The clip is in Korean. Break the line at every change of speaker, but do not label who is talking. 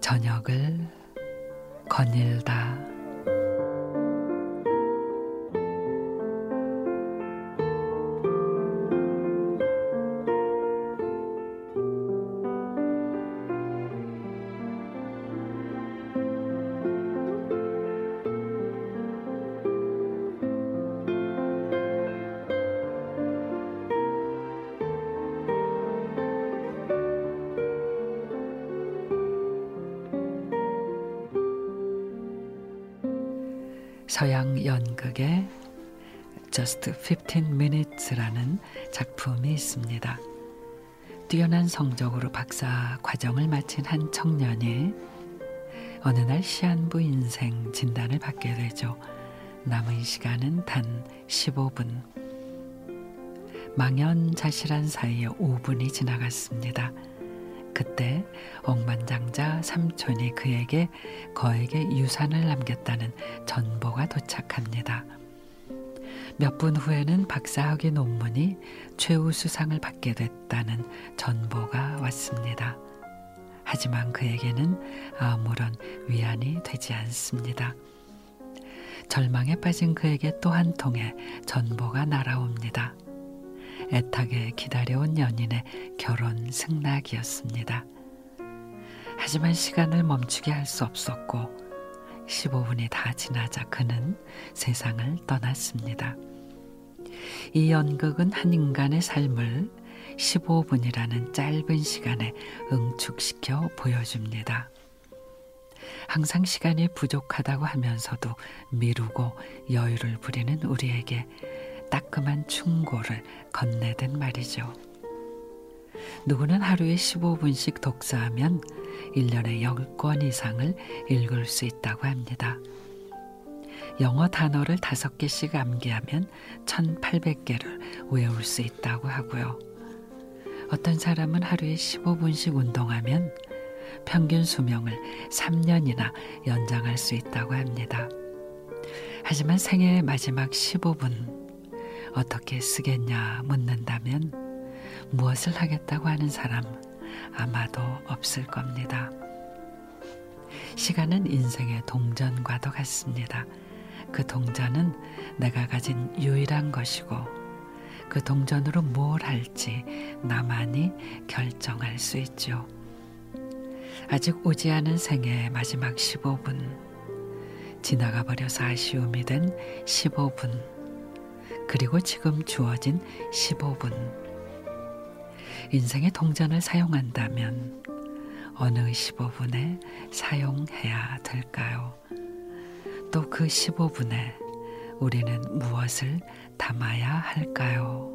저녁을 거닐다. 서양 연극의 Just 15 Minutes라는 작품이 있습니다. 뛰어난 성적으로 박사 과정을 마친 한 청년이 어느 날 시한부 인생 진단을 받게 되죠. 남은 시간은 단 15분. 망연자실한 사이에 5분이 지나갔습니다. 그때 억만장자 삼촌이 그에게 거에게 유산을 남겼다는 전보가 도착합니다. 몇 분 후에는 박사학위 논문이 최우수상을 받게 됐다는 전보가 왔습니다. 하지만 그에게는 아무런 위안이 되지 않습니다. 절망에 빠진 그에게 또 한 통의 전보가 날아옵니다. 애타게 기다려온 연인의 결혼 승낙이었습니다. 하지만 시간을 멈추게 할 수 없었고 15분이 다 지나자 그는 세상을 떠났습니다. 이 연극은 한 인간의 삶을 15분이라는 짧은 시간에 응축시켜 보여줍니다. 항상 시간이 부족하다고 하면서도 미루고 여유를 부리는 우리에게 따끔한 충고를 건네든 말이죠. 누구는 하루에 15분씩 독서하면 1년에 10권 이상을 읽을 수 있다고 합니다. 영어 단어를 5개씩 암기하면 1800개를 외울 수 있다고 하고요. 어떤 사람은 하루에 15분씩 운동하면 평균 수명을 3년이나 연장할 수 있다고 합니다. 하지만 생애의 마지막 15분 어떻게 쓰겠냐 묻는다면 무엇을 하겠다고 하는 사람 아마도 없을 겁니다. 시간은 인생의 동전과도 같습니다. 그 동전은 내가 가진 유일한 것이고 그 동전으로 뭘 할지 나만이 결정할 수 있죠. 아직 오지 않은 생애의 마지막 15분. 지나가 버려서 아쉬움이 된 15분. 그리고 지금 주어진 15분. 인생의 동전을 사용한다면 어느 15분에 사용해야 될까요? 또 그 15분에 우리는 무엇을 담아야 할까요?